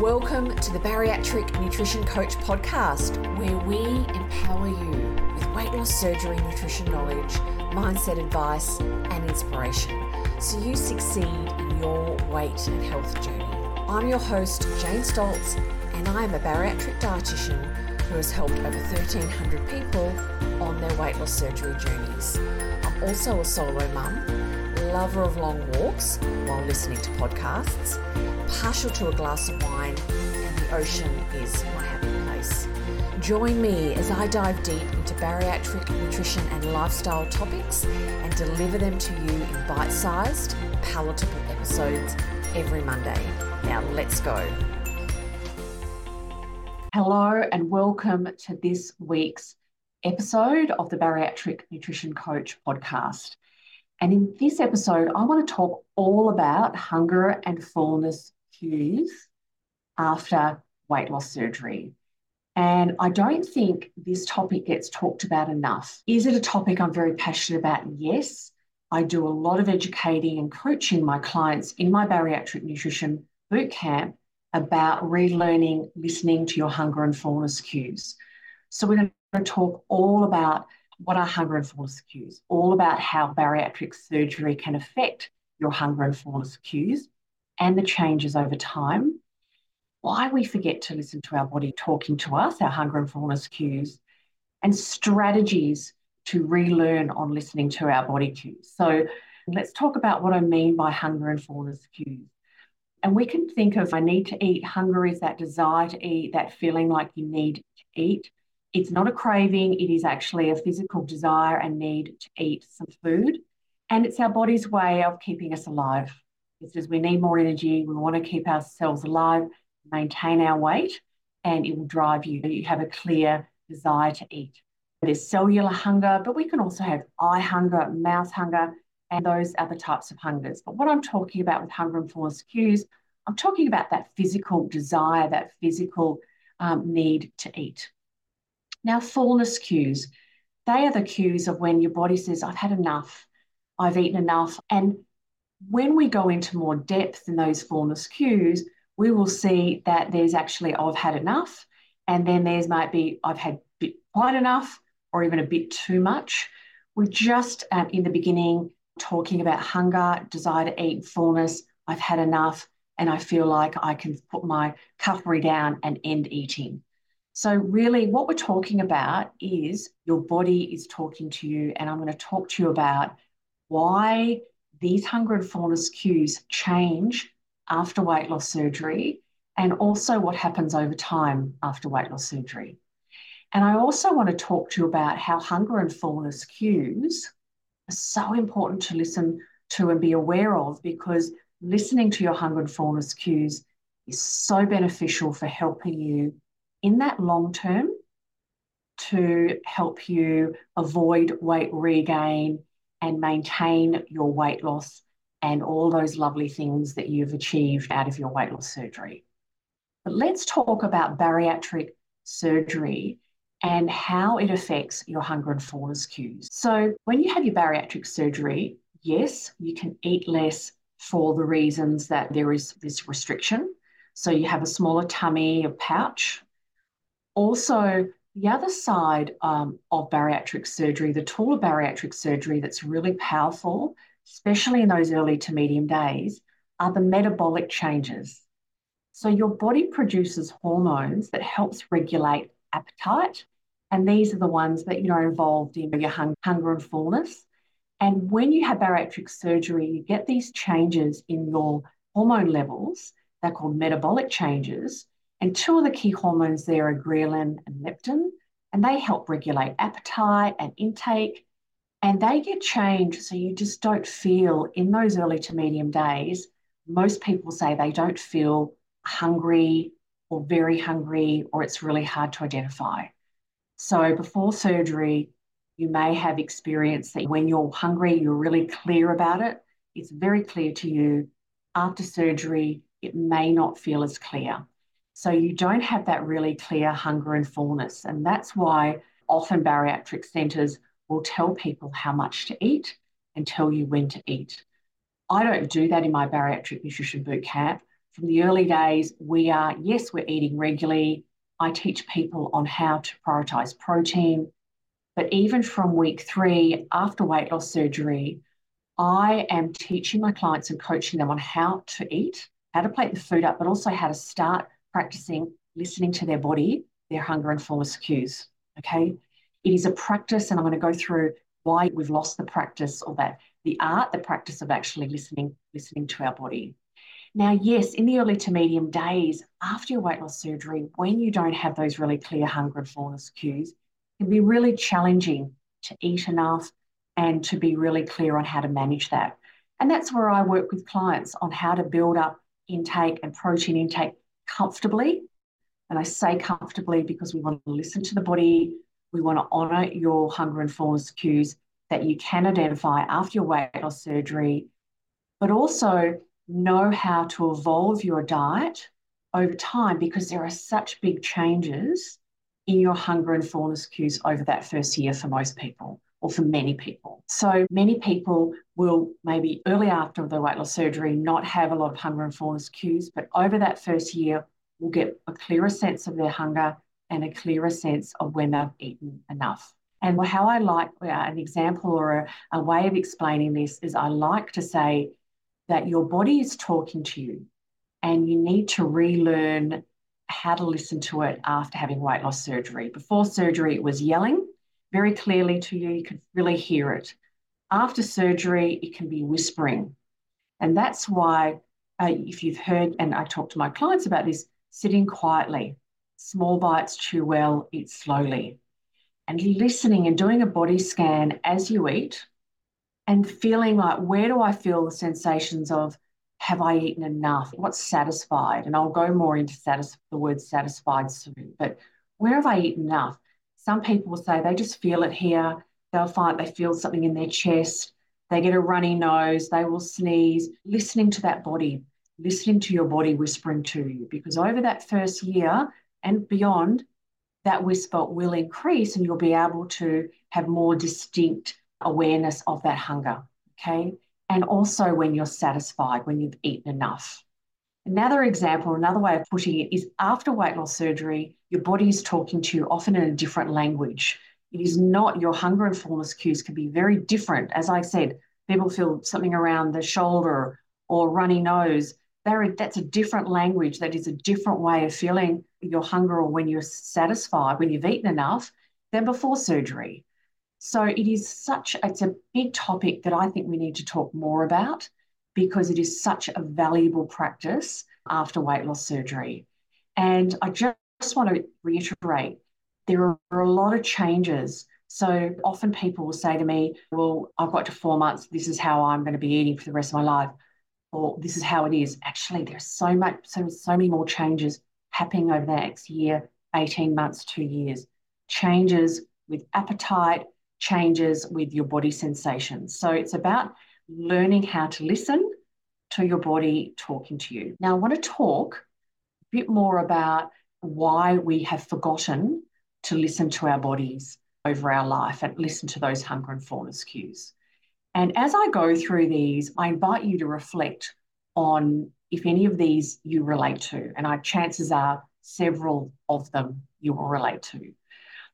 Welcome to the Bariatric Nutrition Coach podcast, where we empower you with weight loss surgery, nutrition knowledge, mindset advice, and inspiration so you succeed in your weight and health journey. I'm your host, Jane Stoltz, and I am a bariatric dietitian who has helped over 1,300 people on their weight loss surgery journeys. I'm also a solo mum, lover of long walks while listening to podcasts, partial to a glass of wine, and the ocean is my happy place. Join me as I dive deep into bariatric nutrition and lifestyle topics and deliver them to you in bite sized, palatable episodes every Monday. Now, let's go. Hello, and welcome to this week's episode of the Bariatric Nutrition Coach podcast. And in this episode, I want to talk all about hunger and fullness cues after weight loss surgery. And I don't think this topic gets talked about enough. Is it a topic I'm very passionate about? Yes. I do a lot of educating and coaching my clients in my bariatric nutrition boot camp about relearning listening to your hunger and fullness cues. So we're going to talk all about what are hunger and fullness cues, all about how bariatric surgery can affect your hunger and fullness cues and the changes over time why we forget to listen to our body talking to us, our hunger and fullness cues, and strategies to relearn on listening to our body cues. So let's talk about what I mean by hunger and fullness cues. And we can think of I need to eat. Hunger is that desire to eat, that feeling like you need to eat. It's not a craving, it is actually a physical desire and need to eat some food. And it's our body's way of keeping us alive. It says we need more energy, we want to keep ourselves alive maintain our weight and it will drive you. You have a clear desire to eat. There's cellular hunger, but we can also have eye hunger, mouth hunger, and those other types of hungers. But what I'm talking about with hunger and fullness cues, I'm talking about that physical desire, that physical um, need to eat. Now, fullness cues, they are the cues of when your body says, I've had enough, I've eaten enough. And when we go into more depth in those fullness cues, we will see that there's actually I've had enough, and then there's might be I've had bit, quite enough or even a bit too much. We're just um, in the beginning talking about hunger, desire to eat, fullness. I've had enough, and I feel like I can put my cutlery down and end eating. So, really, what we're talking about is your body is talking to you, and I'm going to talk to you about why these hunger and fullness cues change after weight loss surgery and also what happens over time after weight loss surgery. And I also want to talk to you about how hunger and fullness cues are so important to listen to and be aware of because listening to your hunger and fullness cues is so beneficial for helping you in that long term to help you avoid weight regain and maintain your weight loss and all those lovely things that you've achieved out of your weight loss surgery. But let's talk about bariatric surgery and how it affects your hunger and fullness cues. So, when you have your bariatric surgery, yes, you can eat less for the reasons that there is this restriction. So, you have a smaller tummy, a pouch. Also, the other side um, of bariatric surgery, the tool of bariatric surgery that's really powerful especially in those early to medium days, are the metabolic changes. So your body produces hormones that helps regulate appetite, and these are the ones that you know are involved in your hung- hunger and fullness. And when you have bariatric surgery, you get these changes in your hormone levels. They're called metabolic changes. And two of the key hormones there are ghrelin and leptin, and they help regulate appetite and intake and they get changed so you just don't feel in those early to medium days. Most people say they don't feel hungry or very hungry, or it's really hard to identify. So before surgery, you may have experienced that when you're hungry, you're really clear about it. It's very clear to you. After surgery, it may not feel as clear. So you don't have that really clear hunger and fullness. And that's why often bariatric centres will tell people how much to eat and tell you when to eat. I don't do that in my bariatric nutrition boot camp. from the early days, we are, yes, we're eating regularly. I teach people on how to prioritize protein. But even from week three, after weight loss surgery, I am teaching my clients and coaching them on how to eat, how to plate the food up, but also how to start practicing listening to their body, their hunger and fullness cues. Okay. It is a practice, and I'm going to go through why we've lost the practice of that, the art, the practice of actually listening, listening to our body. Now, yes, in the early to medium days after your weight loss surgery, when you don't have those really clear hunger and fullness cues, it can be really challenging to eat enough and to be really clear on how to manage that. And that's where I work with clients on how to build up intake and protein intake comfortably. And I say comfortably because we want to listen to the body, we want to honour your hunger and fullness cues that you can identify after your weight loss surgery, but also know how to evolve your diet over time because there are such big changes in your hunger and fullness cues over that first year for most people or for many people. So many people will maybe early after the weight loss surgery not have a lot of hunger and fullness cues, but over that first year will get a clearer sense of their hunger and a clearer sense of when they've eaten enough. And how I like uh, an example or a, a way of explaining this is I like to say that your body is talking to you and you need to relearn how to listen to it after having weight loss surgery. Before surgery, it was yelling very clearly to you, you could really hear it. After surgery, it can be whispering. And that's why, uh, if you've heard, and I talk to my clients about this, sitting quietly, small bites, chew well, eat slowly, and listening and doing a body scan as you eat and feeling like, where do I feel the sensations of, have I eaten enough? What's satisfied? And I'll go more into satis- the word satisfied soon, but where have I eaten enough? Some people will say they just feel it here. They'll find they feel something in their chest. They get a runny nose. They will sneeze. Listening to that body, listening to your body whispering to you, because over that first year and beyond, that whisper will increase and you'll be able to have more distinct awareness of that hunger. Okay. And also when you're satisfied, when you've eaten enough. Another example, another way of putting it is after weight loss surgery, your body is talking to you often in a different language. It is not your hunger and fullness cues can be very different. As I said, people feel something around the shoulder or runny nose. That's a different language. That is a different way of feeling your hunger or when you're satisfied, when you've eaten enough, than before surgery. So it is such, it's a big topic that I think we need to talk more about because it is such a valuable practice after weight loss surgery. And I just want to reiterate there are a lot of changes. So often people will say to me, Well, I've got to four months, this is how I'm going to be eating for the rest of my life, or this is how it is. Actually, there's so much, so, so many more changes happening over the next year, 18 months, two years. Changes with appetite, changes with your body sensations. So it's about learning how to listen to your body talking to you. Now, I want to talk a bit more about why we have forgotten to listen to our bodies over our life and listen to those hunger and fullness cues. And as I go through these, I invite you to reflect on if any of these you relate to. And our chances are several of them you will relate to.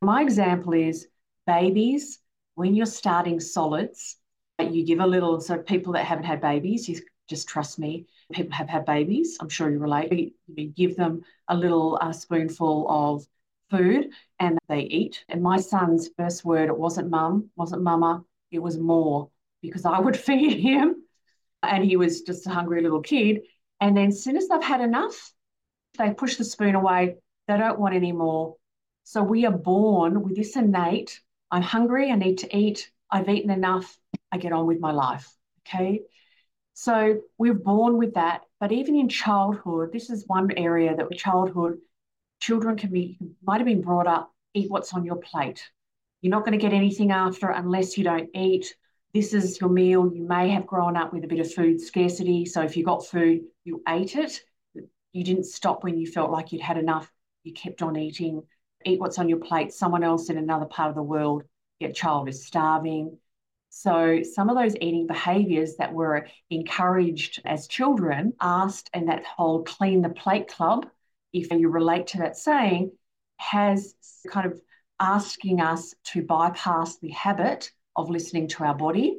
My example is babies, when you're starting solids, you give a little, so people that haven't had babies, you just trust me. People have had babies. I'm sure you relate. You give them a little uh, spoonful of food and they eat. And my son's first word, it wasn't mum, wasn't mama, it was more because I would feed him and he was just a hungry little kid. And then as soon as they've had enough, they push the spoon away. They don't want any more. So we are born with this innate I'm hungry, I need to eat, I've eaten enough, I get on with my life. Okay. So we're born with that. But even in childhood, this is one area that with childhood, children can be, might have been brought up, eat what's on your plate. You're not going to get anything after unless you don't eat. This is your meal. You may have grown up with a bit of food scarcity. So if you got food, you ate it. You didn't stop when you felt like you'd had enough. You kept on eating. Eat what's on your plate. Someone else in another part of the world, your child is starving So, some of those eating behaviors that were encouraged as children, asked in that whole clean the plate club, if you relate to that saying, has kind of asking us to bypass the habit of listening to our body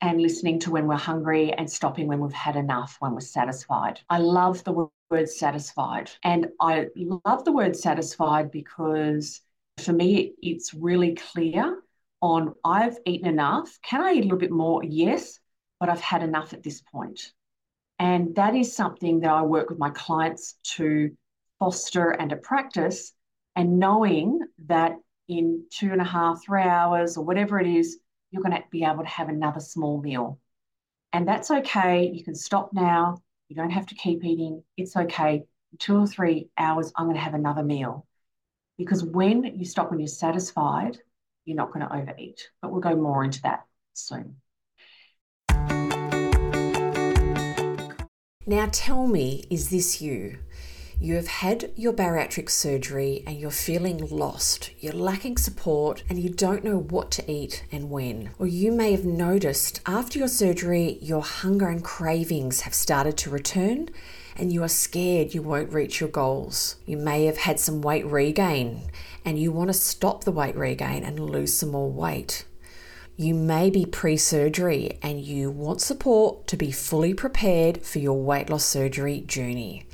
and listening to when we're hungry and stopping when we've had enough, when we're satisfied. I love the word satisfied. And I love the word satisfied because for me, it's really clear on I've eaten enough. Can I eat a little bit more? Yes, but I've had enough at this point. And that is something that I work with my clients to foster and a practice. And knowing that in two and a half, three hours, or whatever it is, you're going to be able to have another small meal. And that's okay. You can stop now. You don't have to keep eating. It's okay. In two or three hours, I'm going to have another meal. Because when you stop when you're satisfied, you're not going to overeat. But we'll go more into that soon. Now tell me, is this you? You have had your bariatric surgery and you're feeling lost, you're lacking support, and you don't know what to eat and when. Or you may have noticed after your surgery, your hunger and cravings have started to return and you are scared you won't reach your goals. You may have had some weight regain and you want to stop the weight regain and lose some more weight. You may be pre surgery and you want support to be fully prepared for your weight loss surgery journey.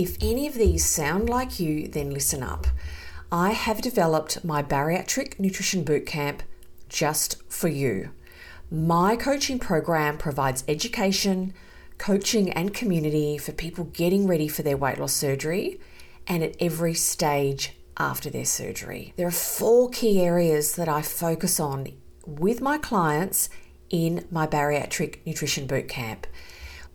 If any of these sound like you, then listen up. I have developed my bariatric nutrition bootcamp just for you. My coaching program provides education, coaching, and community for people getting ready for their weight loss surgery and at every stage after their surgery. There are four key areas that I focus on with my clients in my bariatric nutrition bootcamp.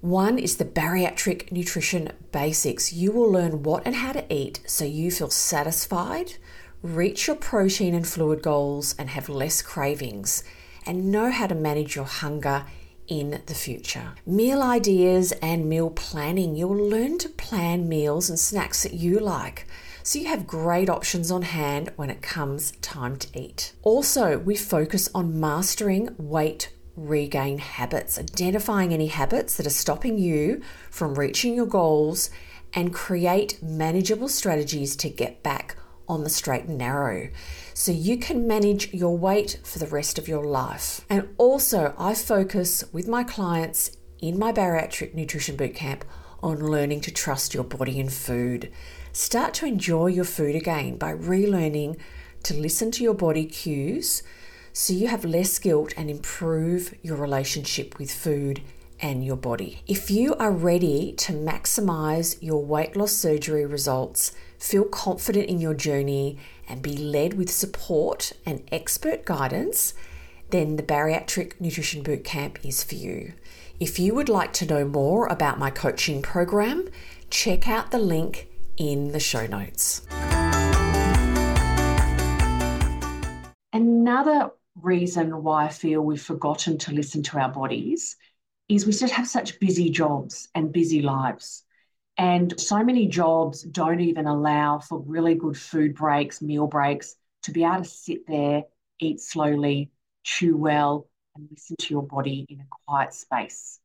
One is the bariatric nutrition basics. You will learn what and how to eat so you feel satisfied, reach your protein and fluid goals, and have less cravings, and know how to manage your hunger in the future. Meal ideas and meal planning. You'll learn to plan meals and snacks that you like. So you have great options on hand when it comes time to eat. Also, we focus on mastering weight regain habits, identifying any habits that are stopping you from reaching your goals, and create manageable strategies to get back on the straight and narrow so you can manage your weight for the rest of your life. And also, I focus with my clients in my bariatric nutrition bootcamp on learning to trust your body and food. Start to enjoy your food again by relearning to listen to your body cues so you have less guilt and improve your relationship with food and your body. If you are ready to maximize your weight loss surgery results, feel confident in your journey, and be led with support and expert guidance, then the Bariatric Nutrition Bootcamp is for you. If you would like to know more about my coaching program, check out the link in the show notes. Another reason why I feel we've forgotten to listen to our bodies is we just have such busy jobs and busy lives. And so many jobs don't even allow for really good food breaks, meal breaks, to be able to sit there, eat slowly, chew well, and listen to your body in a quiet space.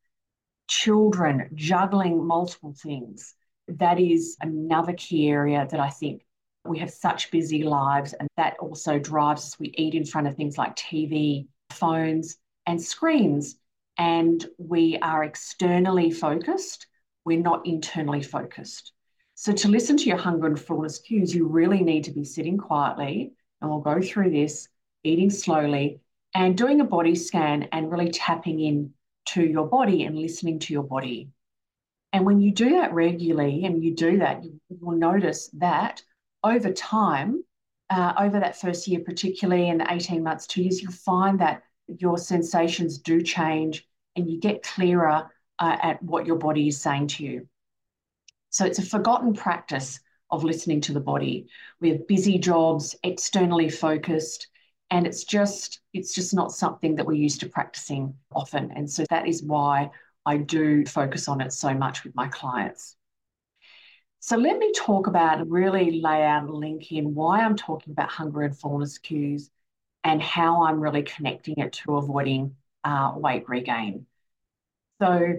Children juggling multiple things. That is another key area that I think we have such busy lives, and that also drives us. We eat in front of things like TV, phones, and screens, and we are externally focused. We're not internally focused. So, to listen to your hunger and fullness cues, you really need to be sitting quietly, and we'll go through this, eating slowly, and doing a body scan and really tapping in to your body and listening to your body. And when you do that regularly and you do that, you will notice that over time, uh, over that first year, particularly in the 18 months, two years, you'll find that your sensations do change and you get clearer uh, at what your body is saying to you. So it's a forgotten practice of listening to the body. We have busy jobs, externally focused, and it's just it's just not something that we're used to practicing often. And so that is why I do focus on it so much with my clients. So let me talk about, really lay out a link in why I'm talking about hunger and fullness cues and how I'm really connecting it to avoiding uh, weight regain. So,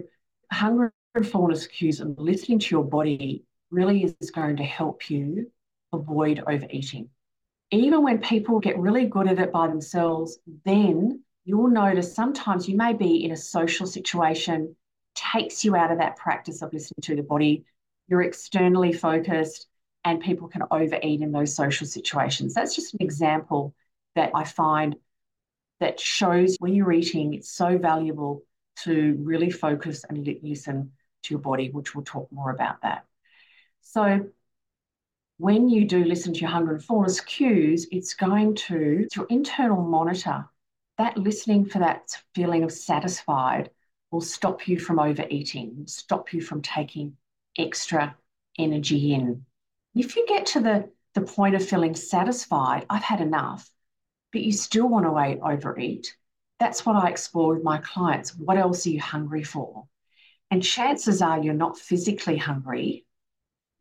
hunger and fullness cues and listening to your body really is going to help you avoid overeating. Even when people get really good at it by themselves, then you'll notice sometimes you may be in a social situation, takes you out of that practice of listening to the body. You're externally focused, and people can overeat in those social situations. That's just an example that I find that shows when you're eating, it's so valuable to really focus and listen to your body, which we'll talk more about that. So, when you do listen to your hunger and fullness cues, it's going to, your internal monitor, that listening for that feeling of satisfied will stop you from overeating, stop you from taking extra energy in. If you get to the, the point of feeling satisfied, I've had enough, but you still want to overeat, that's what I explore with my clients. What else are you hungry for? And chances are you're not physically hungry, you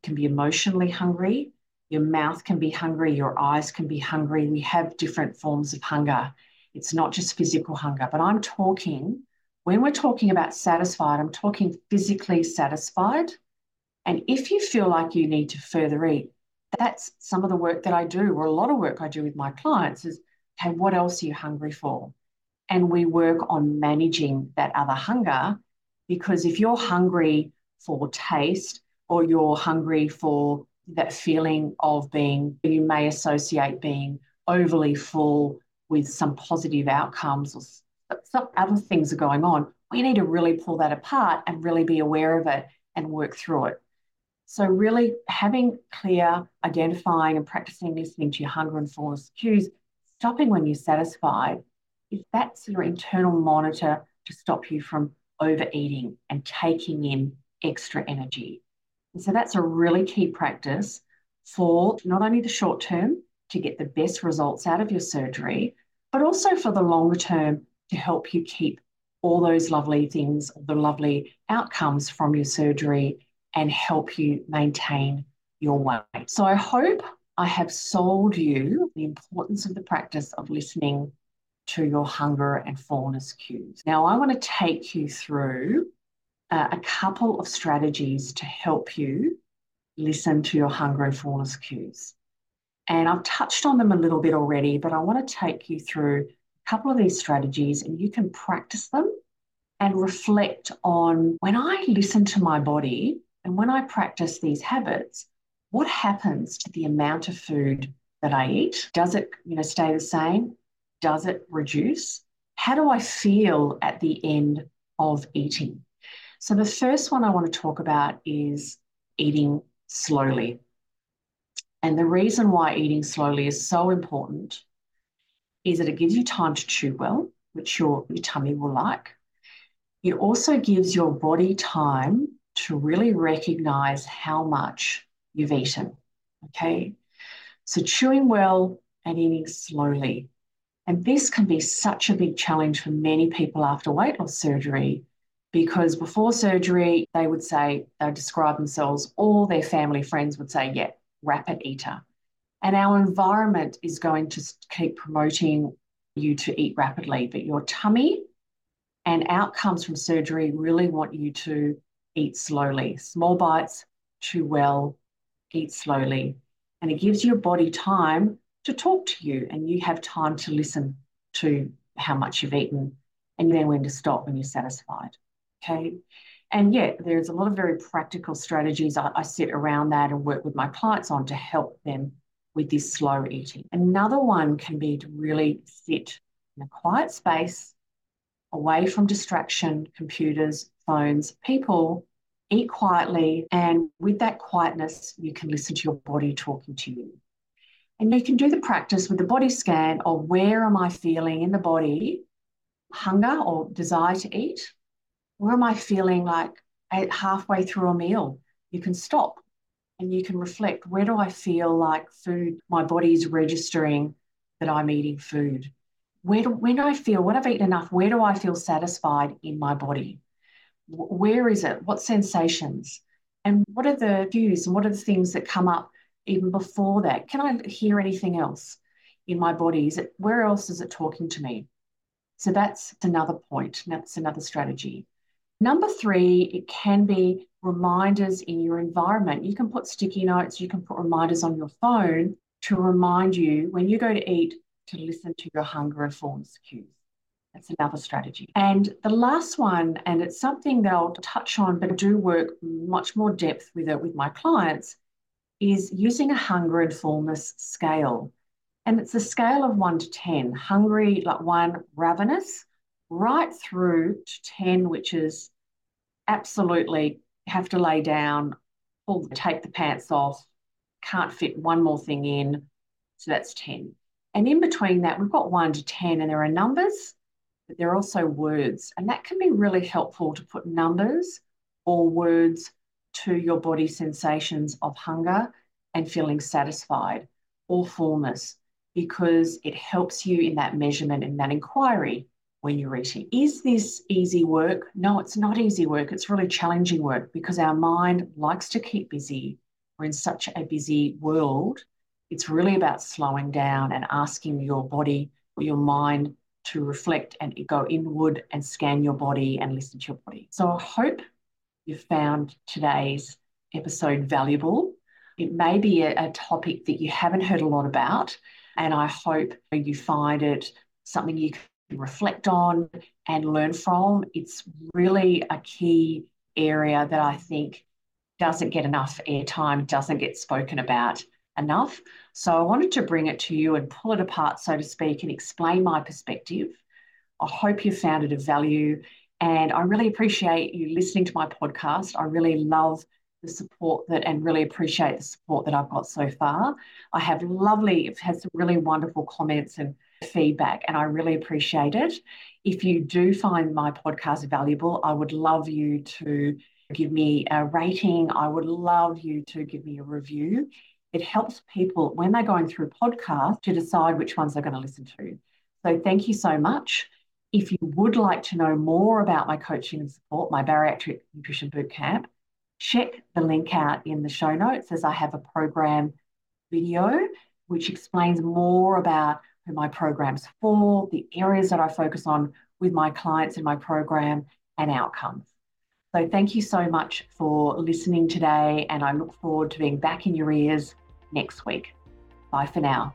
can be emotionally hungry. Your mouth can be hungry. Your eyes can be hungry. We have different forms of hunger. It's not just physical hunger, but I'm talking, when we're talking about satisfied, I'm talking physically satisfied. And if you feel like you need to further eat, that's some of the work that I do, or a lot of work I do with my clients is, okay, what else are you hungry for? And we work on managing that other hunger because if you're hungry for taste, or you're hungry for that feeling of being, you may associate being overly full with some positive outcomes or some other things are going on. We need to really pull that apart and really be aware of it and work through it. So, really having clear, identifying, and practicing listening to your hunger and fullness cues, stopping when you're satisfied, if that's your internal monitor to stop you from overeating and taking in extra energy. And so that's a really key practice for not only the short term to get the best results out of your surgery, but also for the longer term to help you keep all those lovely things, the lovely outcomes from your surgery and help you maintain your weight. So I hope I have sold you the importance of the practice of listening to your hunger and fullness cues. Now, I want to take you through uh, a couple of strategies to help you listen to your hunger and fullness cues. And I've touched on them a little bit already, but I want to take you through a couple of these strategies and you can practice them and reflect on when I listen to my body and when I practice these habits, what happens to the amount of food that I eat? Does it, you know, stay the same? Does it reduce? How do I feel at the end of eating? So, the first one I want to talk about is eating slowly. And the reason why eating slowly is so important is that it gives you time to chew well, which your, your tummy will like. It also gives your body time to really recognize how much you've eaten. Okay. So, chewing well and eating slowly. And this can be such a big challenge for many people after weight loss surgery because before surgery, they would say, they would describe themselves, all their family friends would say, yeah, rapid eater. And our environment is going to keep promoting you to eat rapidly, but your tummy and outcomes from surgery really want you to eat slowly, small bites, chew well, eat slowly. And it gives your body time to talk to you, and you have time to listen to how much you've eaten and then when to stop when you're satisfied. Okay. And yeah, there's a lot of very practical strategies I, I sit around that and work with my clients on to help them with this slow eating. Another one can be to really sit in a quiet space, away from distraction, computers, phones, people, eat quietly. And with that quietness, you can listen to your body talking to you. And you can do the practice with the body scan of where am I feeling in the body hunger or desire to eat where am I feeling like halfway through a meal? You can stop and you can reflect where do I feel like food, my body's registering that I'm eating food? Where do, when I feel, when I've eaten enough, where do I feel satisfied in my body? Where is it? What sensations? And what are the views and what are the things that come up even before that? Can I hear anything else in my body? Is it where else is it talking to me? So that's another point. That's another strategy. Number three, it can be reminders in your environment. You can put sticky notes, you can put reminders on your phone to remind you when you go to eat to listen to your hunger and fullness cues. That's another strategy. And the last one, and it's something that I'll touch on, but do work much more depth with it with my clients, is using a hunger and fullness scale. And it's a scale of one to 10. Hungry, like one, ravenous, right through to 10, which is absolutely have to lay down, pull, take the pants off, can't fit one more thing in. So that's 10. And in between that, we've got one to 10, and there are numbers, but there are also words. And that can be really helpful to put numbers or words to your body sensations of hunger and feeling satisfied or fullness because it helps you in that measurement and that inquiry when you're eating. Is this easy work? No, it's not easy work. It's really challenging work because our mind likes to keep busy. We're in such a busy world. It's really about slowing down and asking your body or your mind to reflect and go inward and scan your body and listen to your body. So I hope you found today's episode valuable. It may be a, a topic that you haven't heard a lot about, and I hope you find it something you can reflect on and learn from. It's really a key area that I think doesn't get enough airtime, doesn't get spoken about enough. So I wanted to bring it to you and pull it apart, so to speak, and explain my perspective. I hope you found it of value. And I really appreciate you listening to my podcast. I really love the support that and really appreciate the support that I've got so far. I have lovely, I've had some really wonderful comments and feedback, and I really appreciate it. If you do find my podcast valuable, I would love you to give me a rating. I would love you to give me a review. It helps people when they're going through podcasts to decide which ones they're going to listen to. So thank you so much. If you would like to know more about my coaching and support, my bariatric nutrition bootcamp, check the link out in the show notes as I have a program video which explains more about who my program's for, the areas that I focus on with my clients in my program, and outcomes. So, thank you so much for listening today, and I look forward to being back in your ears next week. Bye for now.